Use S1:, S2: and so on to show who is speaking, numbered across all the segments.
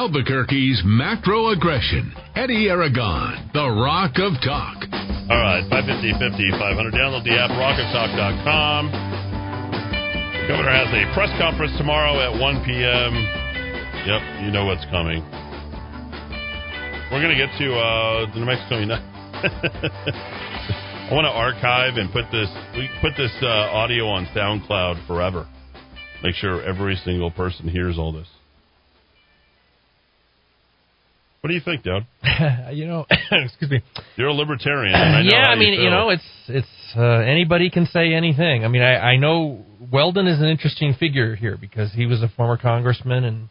S1: Albuquerque's macro aggression. Eddy Aragon, the Rock of Talk.
S2: All right, 550 50 500. Download the app, rockoftalk.com. The governor has a press conference tomorrow at 1 p.m. Yep, you know what's coming. We're going to get to uh, the New Mexico United. I want to archive and put this we put this uh, audio on SoundCloud forever. Make sure every single person hears all this. What do you think, Dad?
S3: you know, excuse me.
S2: You're a libertarian. I
S3: yeah,
S2: I
S3: mean,
S2: you,
S3: you know, it's it's uh, anybody can say anything. I mean, I, I know Weldon is an interesting figure here because he was a former congressman and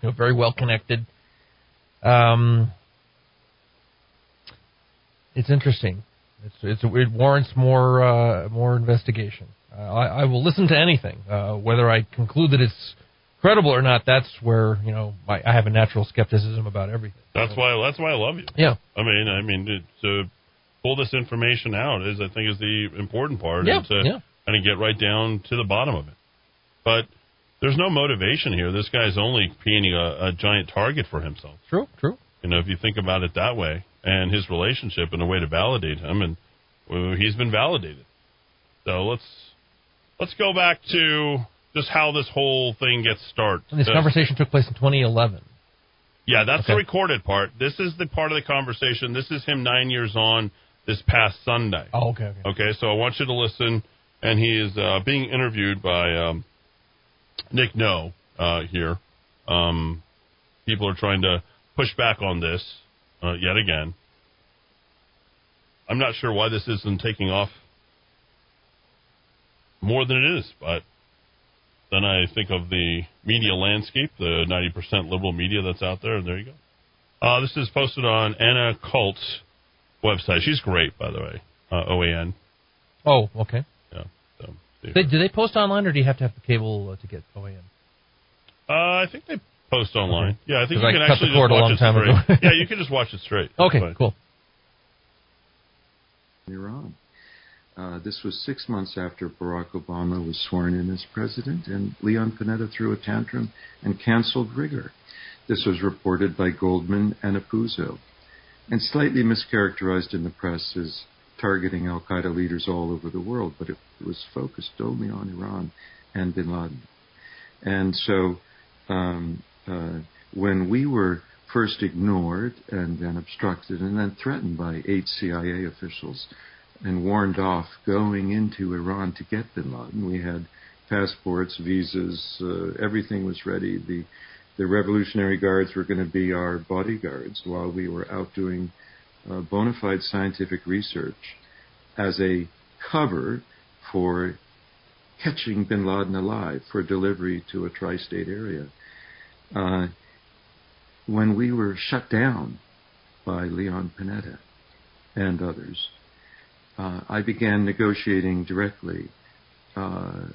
S3: you know very well connected. Um, it's interesting. It's, it's it warrants more uh, more investigation. Uh, I, I will listen to anything, uh, whether I conclude that it's credible or not. That's where you know I, I have a natural skepticism about everything.
S2: That's why that's why I love you.
S3: Yeah.
S2: I mean, I mean to pull this information out is I think is the important part,
S3: Yeah,
S2: and to
S3: yeah.
S2: kind of get right down to the bottom of it. But there's no motivation here. This guy's only painting a, a giant target for himself.
S3: True, true.
S2: You know, if you think about it that way, and his relationship and a way to validate him, and well, he's been validated. So let's let's go back to just how this whole thing gets started.
S3: And this
S2: Uh,
S3: conversation took place in 2011.
S2: yeah, that's the recorded part. This is the part of the conversation. This is him nine years on this past Sunday.
S3: Oh, okay, okay.
S2: Okay, so I want you to listen. And he is uh, being interviewed by um, Nick No uh, here. Um, people are trying to push back on this uh, yet again. I'm not sure why this isn't taking off more than it is, but then I think of the media landscape, the 90% liberal media that's out there, and there you go. Uh, this is posted on Anna Cult's website. She's great, by the way. Uh, OAN.
S3: Oh, okay.
S2: Yeah. So,
S3: They, do they post online, or do you have to have the cable uh, to get OAN?
S2: Uh, I think they post online.
S3: Okay.
S2: Yeah, I think you
S3: I
S2: can actually just watch it straight. yeah, you can just watch it straight.
S3: Okay,
S2: That's fine.
S3: cool.
S4: Uh, this was six months after Barack Obama was sworn in as president, and Leon Panetta threw a tantrum and canceled rigor. This was reported by Goldman and Apuzzo, and slightly mischaracterized in the press as targeting Al Qaeda leaders all over the world, but it was focused only on Iran and bin Laden. And so um, uh, when we were first ignored and then obstructed and then threatened by eight CIA officials and warned off going into Iran to get bin Laden, we had passports, visas, uh, everything was ready. The the Revolutionary Guards were going to be our bodyguards while we were out doing uh, bona fide scientific research as a cover for catching bin Laden alive for delivery to a tri state area. Uh, when we were shut down by Leon Panetta and others, uh, I began negotiating directly uh,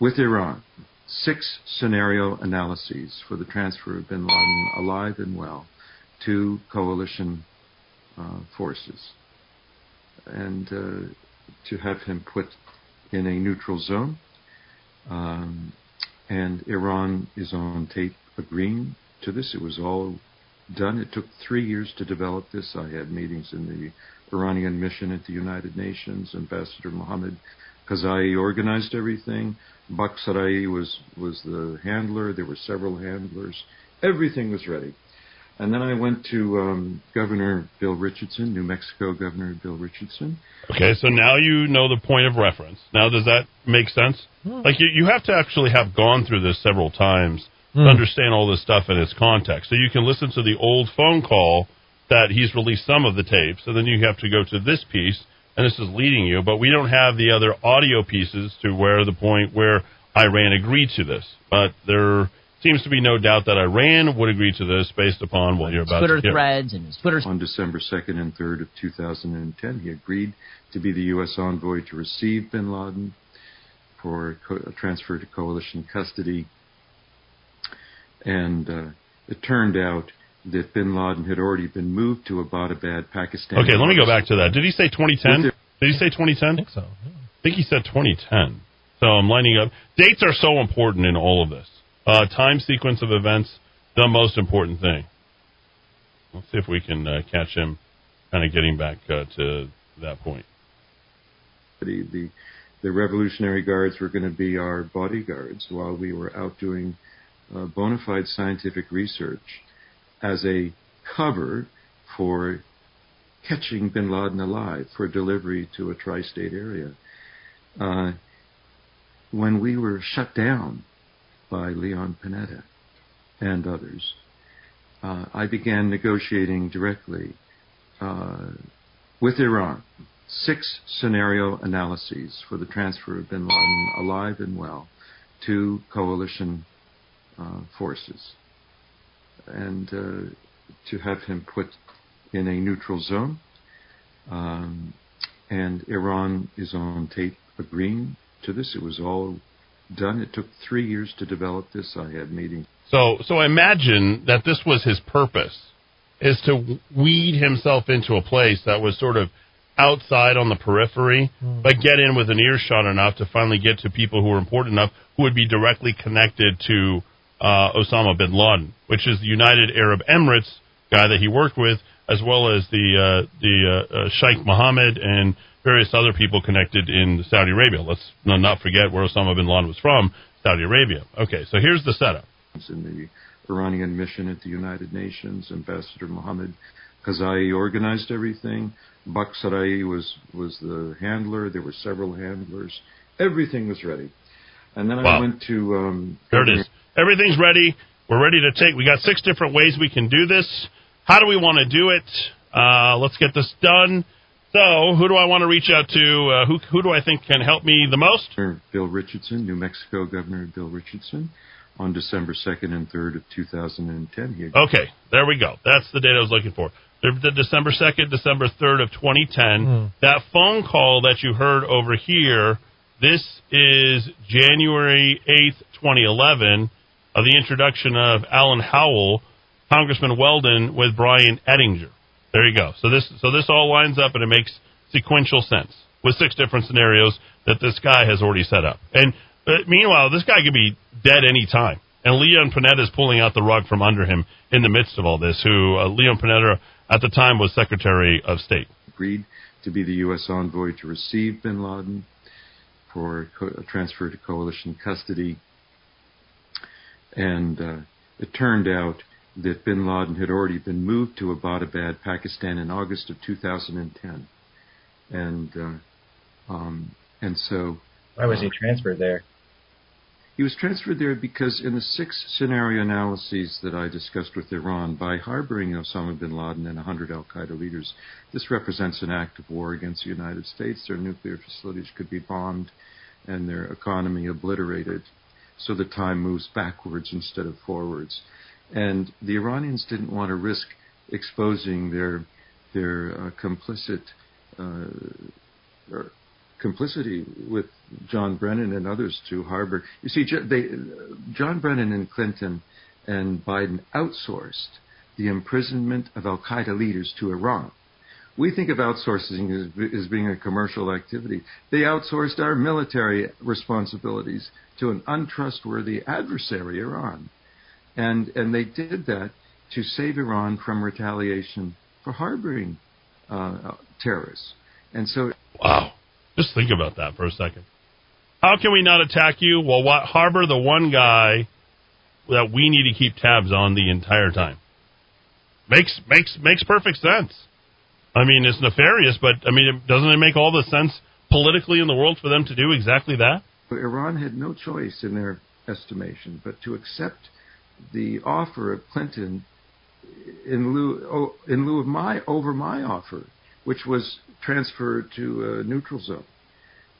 S4: with Iran six scenario analyses for the transfer of bin Laden alive and well to coalition uh, forces and uh, to have him put in a neutral zone. Um, and Iran is on tape agreeing to this. It was all done. It took three years to develop this. I had meetings in the Iranian mission at the United Nations. Ambassador Mohammad Khazaee organized everything. Bakhsarai was was the handler. There were several handlers. Everything was ready. And then I went to um, Governor Bill Richardson, New Mexico Governor Bill Richardson.
S2: Okay, so now you know the point of reference. Now, does that make sense? Like you, you have to actually have gone through this several times to
S3: Hmm.
S2: understand all this stuff in its context. So you can listen to the old phone call that he's released some of the tapes, and then you have to go to this piece, and this is leading you. But we don't have the other audio pieces to where the point where Iran agreed to this. But there seems to be no doubt that Iran would agree to this based upon what you're about
S5: Twitter
S2: to hear.
S5: threads and his Twitter.
S4: On December 2nd and 3rd of 2010, he agreed to be the U.S. envoy to receive bin Laden for co- a transfer to coalition custody. And uh, it turned out that bin Laden had already been moved to Abbottabad, Pakistan.
S2: Okay, let me go back to that. Did he say 2010? Did he say 2010?
S3: I think so. yeah.
S2: I think he said 2010. So I'm lining up. Dates are so important in all of this. Uh, time sequence of events. the most important thing. Let's see if we can uh, catch him, kind of getting back uh, to that point.
S4: The, the the Revolutionary Guards were going to be our bodyguards while we were out doing uh, bona fide scientific research as a cover for catching bin Laden alive for delivery to a tri state area. Uh, when we were shut down by Leon Panetta and others, uh, I began negotiating directly uh, with Iran six scenario analyses for the transfer of bin Laden alive and well to coalition uh, forces and uh, to have him put in a neutral zone. Um, and Iran is on tape agreeing to this. It was all done. It took three years to develop this. I had meetings.
S2: So, so I imagine that this was his purpose, is to weed himself into a place that was sort of outside on the periphery, mm. but get in with an earshot enough to finally get to people who are important enough who would be directly connected to uh, Osama bin Laden, which is the United Arab Emirates guy that he worked with, as well as the uh, the uh, uh, Sheikh Mohammed and various other people connected in Saudi Arabia. Let's not forget where Osama bin Laden was from, Saudi Arabia. Okay, so here's the setup.
S4: In the Iranian mission at the United Nations, Ambassador Mohammed Khazaee organized everything. Bakhsarai was was the handler. There were several handlers. Everything was ready. And then wow. I went to. Um,
S2: there it is. Everything's ready. We're ready to take. We got six different ways we can do this. How do we want to do it? Uh, let's get this done. So, who do I want to reach out to? Uh, who who do I think can help me the most?
S4: Bill Richardson, New Mexico Governor Bill Richardson, on December second and third of 2010.
S2: Okay, there we go. That's the date I was looking for the December 2nd, December 3rd of 2010. Mm. That phone call that you heard over here, this is January 8th, 2011, of the introduction of Alan Howell, Congressman Weldon with Brian Ettinger. There you go. So this so this all lines up and it makes sequential sense with six different scenarios that this guy has already set up. And uh, meanwhile, this guy could be dead any time. And Leon Panetta is pulling out the rug from under him in the midst of all this. Who uh, Leon Panetta at the time was Secretary of State.
S4: Agreed to be the U.S. envoy to receive bin Laden for a transfer to coalition custody. And uh, it turned out that bin Laden had already been moved to Abbottabad, Pakistan in August of 2010. And, uh, um, and so.
S5: Why was he transferred there?
S4: He was transferred there because in the six scenario analyses that I discussed with Iran, by harboring Osama bin Laden and 100 al Qaeda leaders, this represents an act of war against the United States. Their nuclear facilities could be bombed and their economy obliterated. So the time moves backwards instead of forwards. And the Iranians didn't want to risk exposing their their uh, complicit uh, complicity with John Brennan and others to harbor. You see, they, John Brennan and Clinton and Biden outsourced the imprisonment of Al Qaeda leaders to Iran. We think of outsourcing as, as, being a commercial activity. They outsourced our military responsibilities to an untrustworthy adversary, Iran. And, and they did that to save Iran from retaliation for harboring uh, terrorists. And so.
S2: Wow. Just think about that for a second. How can we not attack you? Well, what, harbor the one guy that we need to keep tabs on the entire time. Makes makes makes perfect sense. I mean, it's nefarious, but I mean, doesn't it make all the sense politically in the world for them to do exactly that?
S4: Iran had no choice in their estimation but to accept the offer of Clinton in lieu in lieu of my over my offer which was transferred to a neutral zone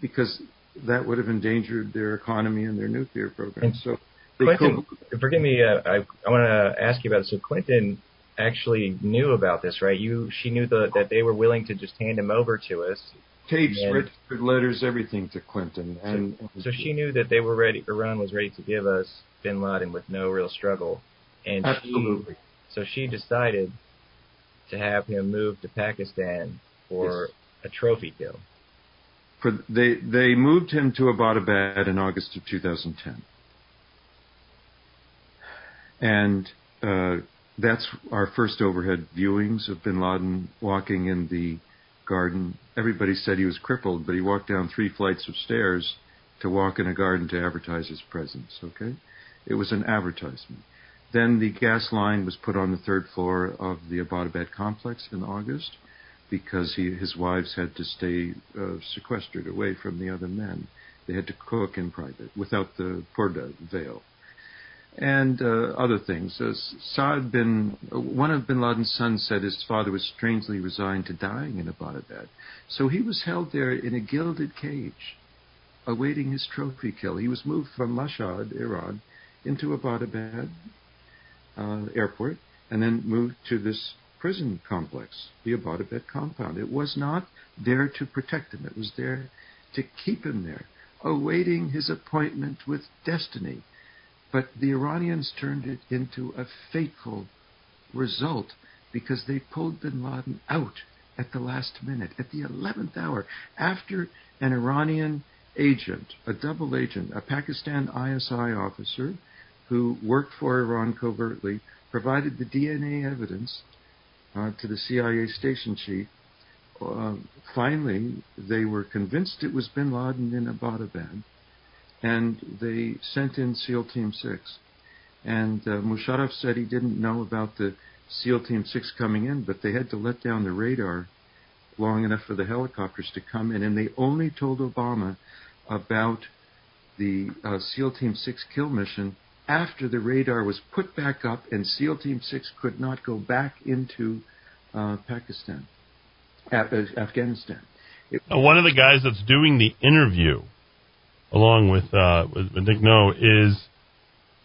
S4: because that would have endangered their economy and their nuclear program. And so,
S5: Clinton, co- forgive me, uh, I, I want to ask you about it. So Clinton actually knew about this, right? You, she knew the, that they were willing to just hand him over to us.
S4: Tapes, registered letters, everything to Clinton, and
S5: so, so she knew that they were ready. Iran was ready to give us Bin Laden with no real struggle, and
S4: absolutely.
S5: She, so she decided to have him move to Pakistan for yes. a trophy deal.
S4: For they they moved him to Abbottabad in August of 2010, and uh, that's our first overhead viewings of bin Laden walking in the garden. Everybody said he was crippled, but he walked down three flights of stairs to walk in a garden to advertise his presence. Okay, it was an advertisement. Then the gas line was put on the third floor of the Abbottabad complex in August because he, his wives had to stay uh, sequestered away from the other men. They had to cook in private without the purdah veil and uh, other things. Uh, Saad bin, one of bin Laden's sons said his father was strangely resigned to dying in Abbottabad. So he was held there in a gilded cage, awaiting his trophy kill. He was moved from Mashhad, Iran, into Abbottabad uh, airport, and then moved to this prison complex, the Abbottabad compound. It was not there to protect him. It was there to keep him there, awaiting his appointment with destiny but the Iranians turned it into a fateful result because they pulled bin Laden out at the last minute, at the 11th hour, after an Iranian agent, a double agent, a Pakistan ISI officer who worked for Iran covertly, provided the DNA evidence uh, to the CIA station chief. Uh, finally, they were convinced it was bin Laden in Abbottabad and they sent in SEAL Team 6. And uh, Musharraf said he didn't know about the SEAL Team 6 coming in, but they had to let down the radar long enough for the helicopters to come in, and they only told Obama about the uh, SEAL Team 6 kill mission after the radar was put back up and SEAL Team 6 could not go back into uh, Pakistan, Af- Afghanistan.
S2: It- One of the guys that's doing the interview along with, uh, with Nick No, is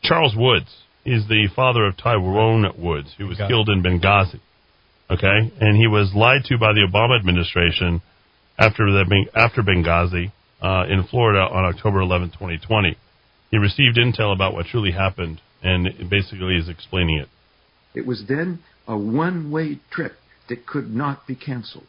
S2: Charles Woods. He's the father of Tyrone Woods, who was killed in Benghazi. Okay, and he was lied to by the Obama administration after the after Benghazi uh, in Florida on October 11, 2020. He received intel about what truly happened, and basically is explaining it.
S4: It was then a one-way trip that could not be canceled.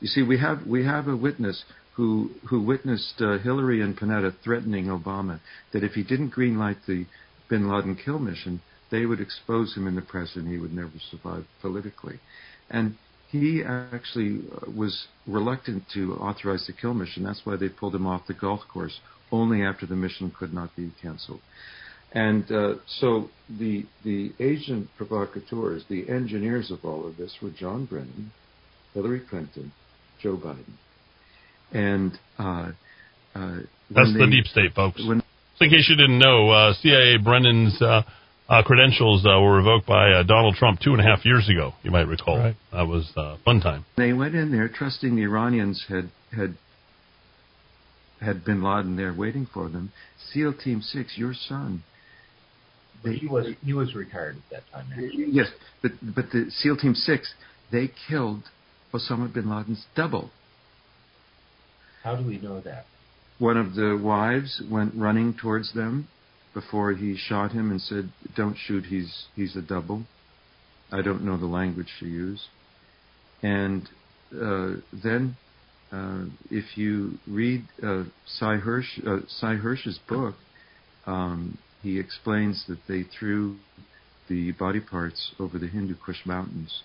S4: You see, we have we have a witness who who witnessed uh, Hillary and Panetta threatening Obama that if he didn't greenlight the Bin Laden kill mission, they would expose him in the press and he would never survive politically. And he actually uh, was reluctant to authorize the kill mission. That's why they pulled him off the golf course only after the mission could not be canceled. And uh, so the the agent provocateurs, the engineers of all of this, were John Brennan, Hillary Clinton, Joe Biden. And uh, uh,
S2: that's they, the deep state, folks. When, so in case you didn't know, uh, CIA Brennan's uh, uh, credentials uh, were revoked by uh, Donald Trump two and a half years ago. You might recall. Right. That was uh, fun time.
S4: They went in there trusting the Iranians had had had Bin Laden there waiting for them. SEAL Team Six, your son.
S6: They, he was he was retired at that time. Actually.
S4: Yes, but but the SEAL Team Six, they killed Osama bin Laden's double.
S6: How do we know that?
S4: One of the wives went running towards them before he shot him and said, "Don't shoot. He's he's a double." I don't know the language she used. And uh, then, uh, if you read uh, Sy Hersh, uh, Sy Hersh's book, um, he explains that they threw the body parts over the Hindu Kush mountains.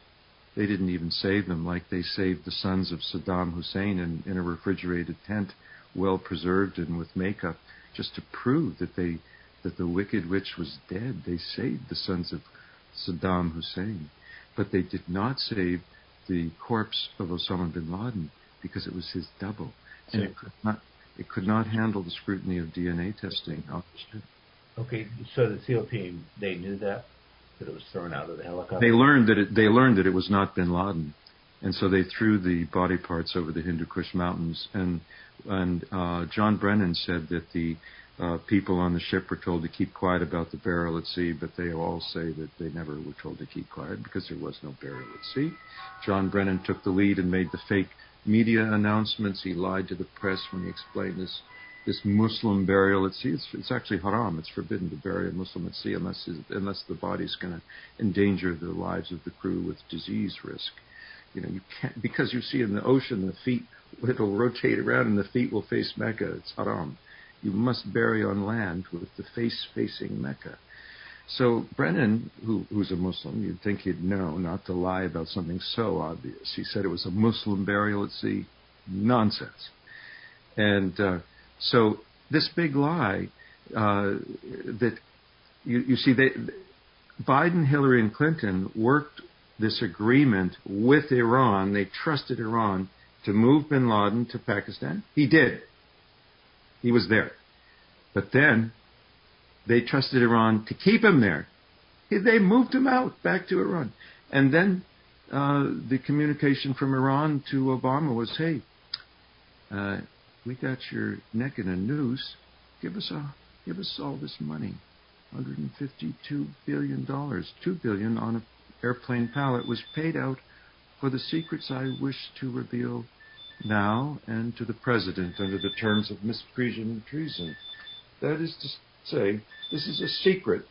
S4: They didn't even save them like they saved the sons of Saddam Hussein in, in a refrigerated tent, well preserved and with makeup, just to prove that they that the wicked witch was dead. They saved the sons of Saddam Hussein, but they did not save the corpse of Osama bin Laden because it was his double, and it could not it could not handle the scrutiny of DNA testing.
S6: Okay, so the SEAL team they knew that that it was thrown out of the helicopter?
S4: They learned that it, they learned that it was not Bin Laden, and so they threw the body parts over the Hindu Kush mountains. And and uh, John Brennan said that the uh, people on the ship were told to keep quiet about the burial at sea, but they all say that they never were told to keep quiet because there was no burial at sea. John Brennan took the lead and made the fake media announcements. He lied to the press when he explained this this Muslim burial at sea. It's, it's actually haram. It's forbidden to bury a Muslim at sea unless unless the body's going to endanger the lives of the crew with disease risk. You know, you can't because you see in the ocean the feet it'll rotate around and the feet will face Mecca. It's haram. You must bury on land with the face facing Mecca. So Brennan, who, who's a Muslim, you'd think he'd know not to lie about something so obvious. He said it was a Muslim burial at sea. Nonsense. And uh, so this big lie uh, that you, you see, they, Biden, Hillary, and Clinton worked this agreement with Iran. They trusted Iran to move bin Laden to Pakistan. He did. He was there. But then they trusted Iran to keep him there. They moved him out back to Iran. And then uh, the communication from Iran to Obama was, hey, uh, we got your neck in a noose. Give us a, give us all this money. $152 billion. 2 billion on an airplane pallet was paid out for the secrets I wish to reveal now and to the president under the terms of misprision and treason. That is say, this is a secret.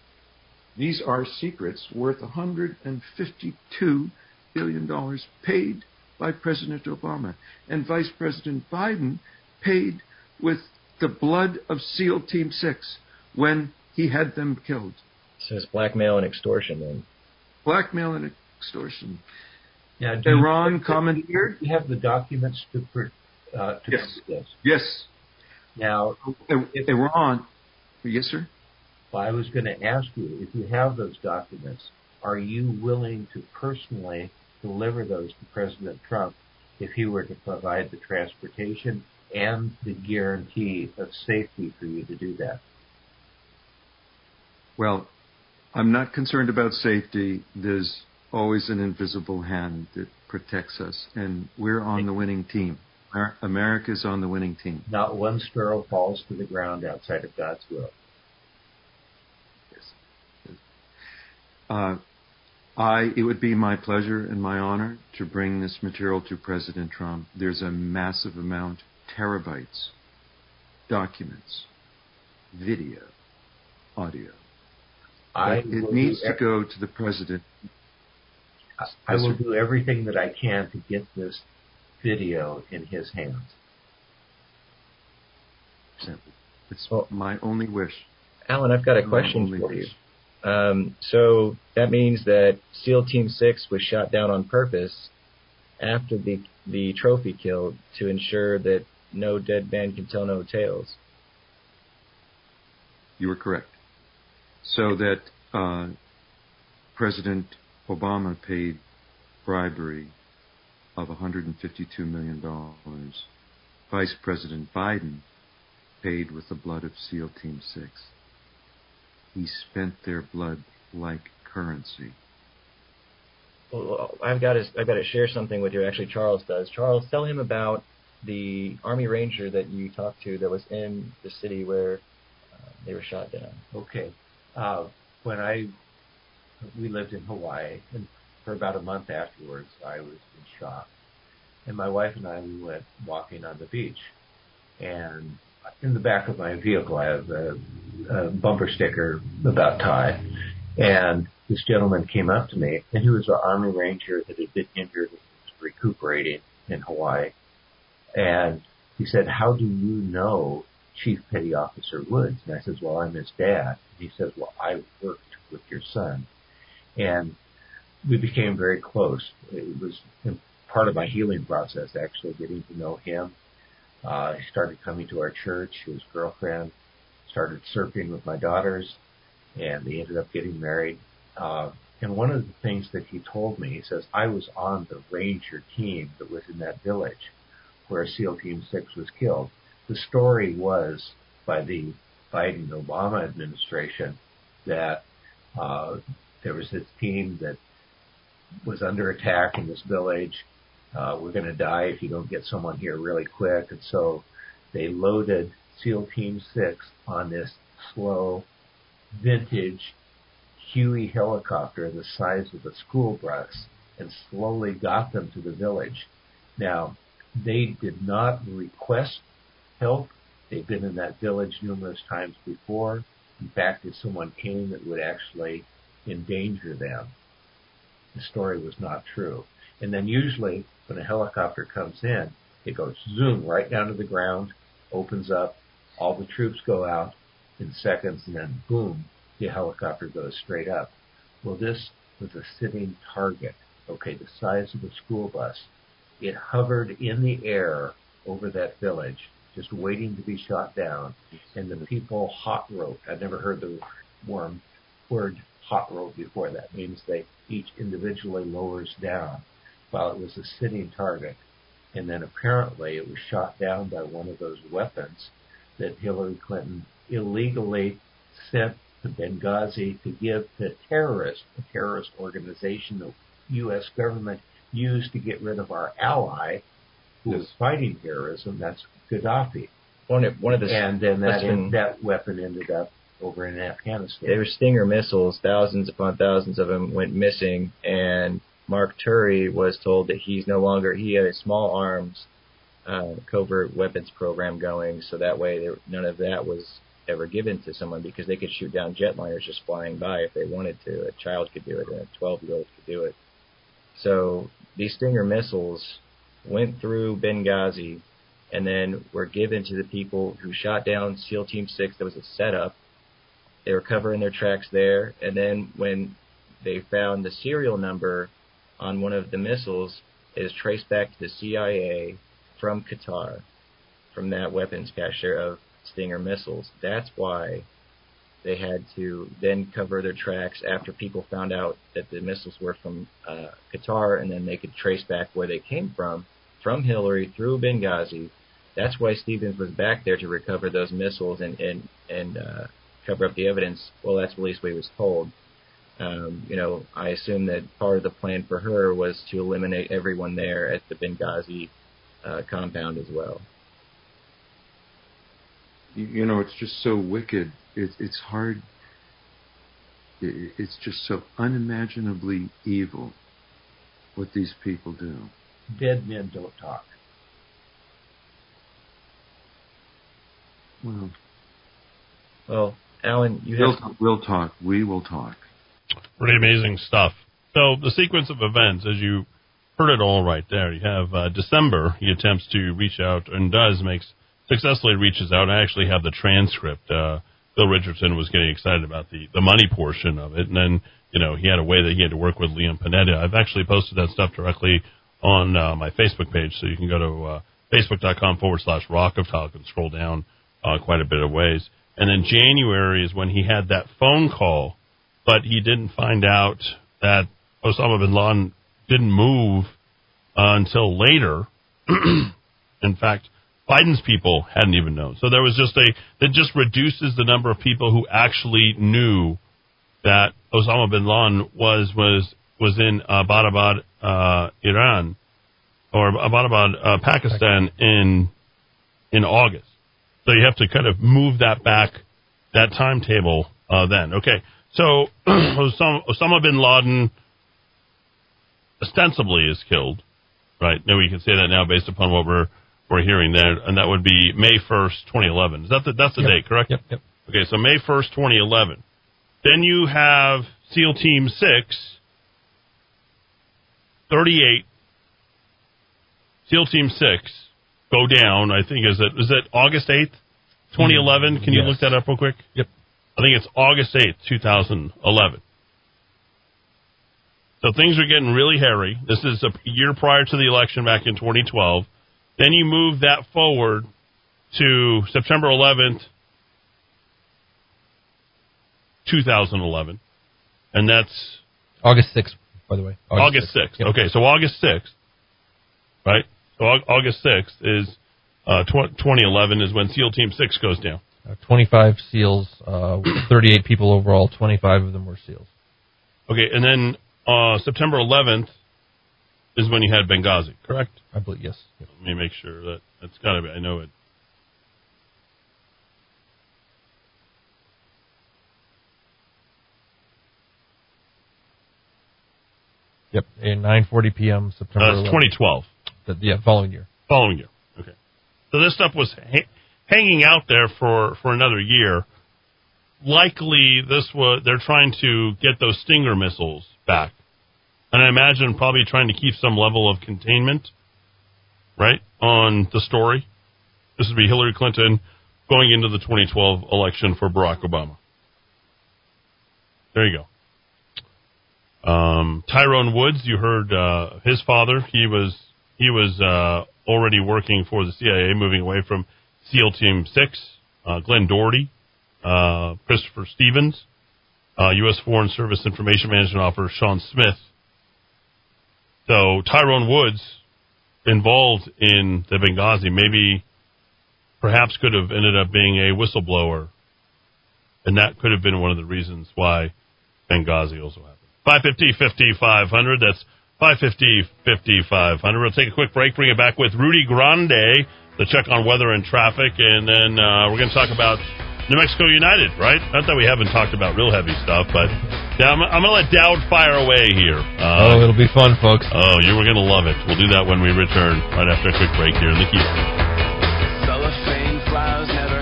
S4: These are secrets worth 152 billion dollars paid by President Obama and Vice President Biden paid with the blood of SEAL Team 6 when he had them killed.
S5: So it's blackmail and extortion then.
S4: Blackmail and extortion.
S6: Now,
S4: Iran commandeered.
S6: You have the documents to uh, to
S4: yes.
S6: this.
S4: Yes.
S6: Now,
S4: if, Iran. Yes, sir.
S6: Well, I was going to ask you if you have those documents. Are you willing to personally deliver those to President Trump if he were to provide the transportation and the guarantee of safety for you to do that?
S4: Well, I'm not concerned about safety. There's always an invisible hand that protects us, and we're on the winning team. America's on the winning team.
S6: Not one sparrow falls to the ground outside of God's will.
S4: Yes. Uh, I, it would be my pleasure and my honor to bring this material to President Trump. There's a massive amount, terabytes, documents, video, audio.
S6: I
S4: it needs to go to the president.
S6: I, I will do everything that I can to get this video in his hands.
S4: It's well, my only wish.
S5: Alan, I've got a question for wish. you. Um, so that means that SEAL Team Six was shot down on purpose after the the trophy kill to ensure that no dead man can tell no tales.
S4: You were correct so that uh, President Obama paid bribery of $152 million. Vice President Biden paid with the blood of SEAL Team 6. He spent their blood like currency.
S5: Well, I've got to I've got to share something with you. Actually, Charles does. Charles, tell him about the Army Ranger that you talked to that was in the city where uh, they were shot down.
S6: Okay uh, when I we lived in Hawaii, and for about a month afterwards, I was in shock. And my wife and I we went walking on the beach, and in the back of my vehicle, I have a, a bumper sticker about Ty, and this gentleman came up to me, and he was an Army Ranger that had been injured and was recuperating in Hawaii, and he said, "How do you know Chief Petty Officer Woods?" And I said, "Well, I'm his dad." And he says, well, I worked with your son. And we became very close. It was part of my healing process, actually, getting to know him. Uh, he started coming to our church. His girlfriend started surfing with my daughters, and they ended up getting married. Uh, and one of the things that he told me, he says, I was on the ranger team that was in that village where SEAL Team 6 was killed. The story was by the Biden Obama administration that uh, there was this team that was under attack in this village. Uh, we're going to die if you don't get someone here really quick. And so they loaded SEAL Team 6 on this slow, vintage Huey helicopter the size of a school bus and slowly got them to the village. Now, they did not request help They've been in that village numerous times before. In fact, if someone came that would actually endanger them, the story was not true. And then usually when a helicopter comes in, it goes zoom right down to the ground, opens up, all the troops go out in seconds, and then boom, the helicopter goes straight up. Well, this was a sitting target. Okay, the size of a school bus. It hovered in the air over that village, just waiting to be shot down. And the people hot rope. I've never heard the word, word hot rope before. That means they each individually lowers down while it was a sitting target. And then apparently it was shot down by one of those weapons that Hillary Clinton illegally sent to Benghazi to give to terrorists, a terrorist organization the U.S. government used to get rid of our ally who was fighting terrorism. That's Gaddafi.
S5: One of, one of the
S6: and then that, in, that weapon ended up over in Afghanistan.
S5: They were Stinger missiles. Thousands upon thousands of them went missing, and Marc Turi was told that he's no longer. He had a small arms uh, covert weapons program going, so that way there, none of that was ever given to someone because they could shoot down jetliners just flying by if they wanted to. A child could do it, and a 12 year old could do it. So these Stinger missiles went through Benghazi and then were given to the people who shot down SEAL Team 6. That was a setup. They were covering their tracks there, and then when they found the serial number on one of the missiles, it is traced back to the CIA from Qatar, from that weapons cache of Stinger missiles. That's why they had to then cover their tracks after people found out that the missiles were from uh, Qatar, and then they could trace back where they came from, from Hillary through Benghazi. That's why Stevens was back there to recover those missiles and and and uh, cover up the evidence. Well, that's at least what he was told. Um, you know, I assume that part of the plan for her was to eliminate everyone there at the Benghazi uh, compound as well.
S4: You, you know, it's just so wicked. It, it's hard. It, it's just so unimaginably evil what these people do.
S6: Dead men don't talk.
S4: Well,
S5: well, Alan, you
S4: we'll,
S5: have...
S4: we'll talk. We will talk.
S2: Pretty amazing stuff. So the sequence of events, as you heard it all right there, you have uh, December. He attempts to reach out and does makes successfully reaches out. I actually have the transcript. Uh, Bill Richardson was getting excited about the the money portion of it, and then you know he had a way that he had to work with Liam Panetta. I've actually posted that stuff directly on uh, my Facebook page, so you can go to uh, facebook.com forward slash Rock of Talk and scroll down uh, quite a bit of ways. And then January is when he had that phone call, but he didn't find out that Osama bin Laden didn't move uh, until later. In fact, Biden's people hadn't even known. So there was just a that just reduces the number of people who actually knew that Osama bin Laden was was was in Abbottabad, uh, Iran, or Abbottabad, uh, Pakistan in in August. So you have to kind of move that back, that timetable uh, then. Okay, so Osama, Osama bin Laden ostensibly is killed, right? Now we can say that now based upon what we're we're hearing there, and that would be May first, 2011. Is that the that's the
S3: yep.
S2: date, correct?
S3: Yep. Yep.
S2: Okay, so May first, 2011. Then you have SEAL Team Six, 38. SEAL Team Six go down. I think is it is it August 8th, 2011? Mm-hmm. Can you
S3: yes.
S2: look that up real quick?
S3: Yep.
S2: I think it's August 8th, 2011. So things are getting really hairy. This is a year prior to the election back in 2012. Then you move that forward to September 11th, 2011. And that's
S3: August 6th, by the way.
S2: August, August 6th. 6th. Yep. Okay, so August 6th, right? So August 6th is uh, 2011 is when SEAL Team 6 goes down.
S3: Uh, 25 SEALs, uh, 38 people overall, 25 of them were SEALs.
S2: Okay, and then uh, September 11th is when you had Benghazi, correct?
S3: I believe yes.
S2: Let me make sure that that's got to be. I know it.
S3: Yep, at 9:40 p.m. September.
S2: Uh, 2012.
S3: The, yeah, following year.
S2: Following year. Okay. So this stuff was ha- hanging out there for for another year. Likely, this was they're trying to get those Stinger missiles back and I imagine probably trying to keep some level of containment, right, on the story. This would be Hillary Clinton going into the 2012 election for Barack Obama. There you go. Um, Tyrone Woods, you heard uh, his father. He was he was uh, already working for the CIA, moving away from SEAL Team Six. Uh, Glenn Doherty, uh, Christopher Stevens, uh, U.S. Foreign Service Information Management Officer Sean Smith. So Tyrone Woods involved in the Benghazi, maybe perhaps could have ended up being a whistleblower. And that could have been one of the reasons why Benghazi also happened. 550 5500. That's 550 5500. We'll take a quick break, bring it back with Rudy Grande, the check on weather and traffic, and then uh, we're going to talk about New Mexico United, right? Not that we haven't talked about real heavy stuff, but yeah, I'm, I'm going to let Dowd fire away here.
S3: Uh, oh, it'll be fun, folks.
S2: Oh, you were going to love it. We'll do that when we return right after a quick break here in the Key. Cellophane flowers never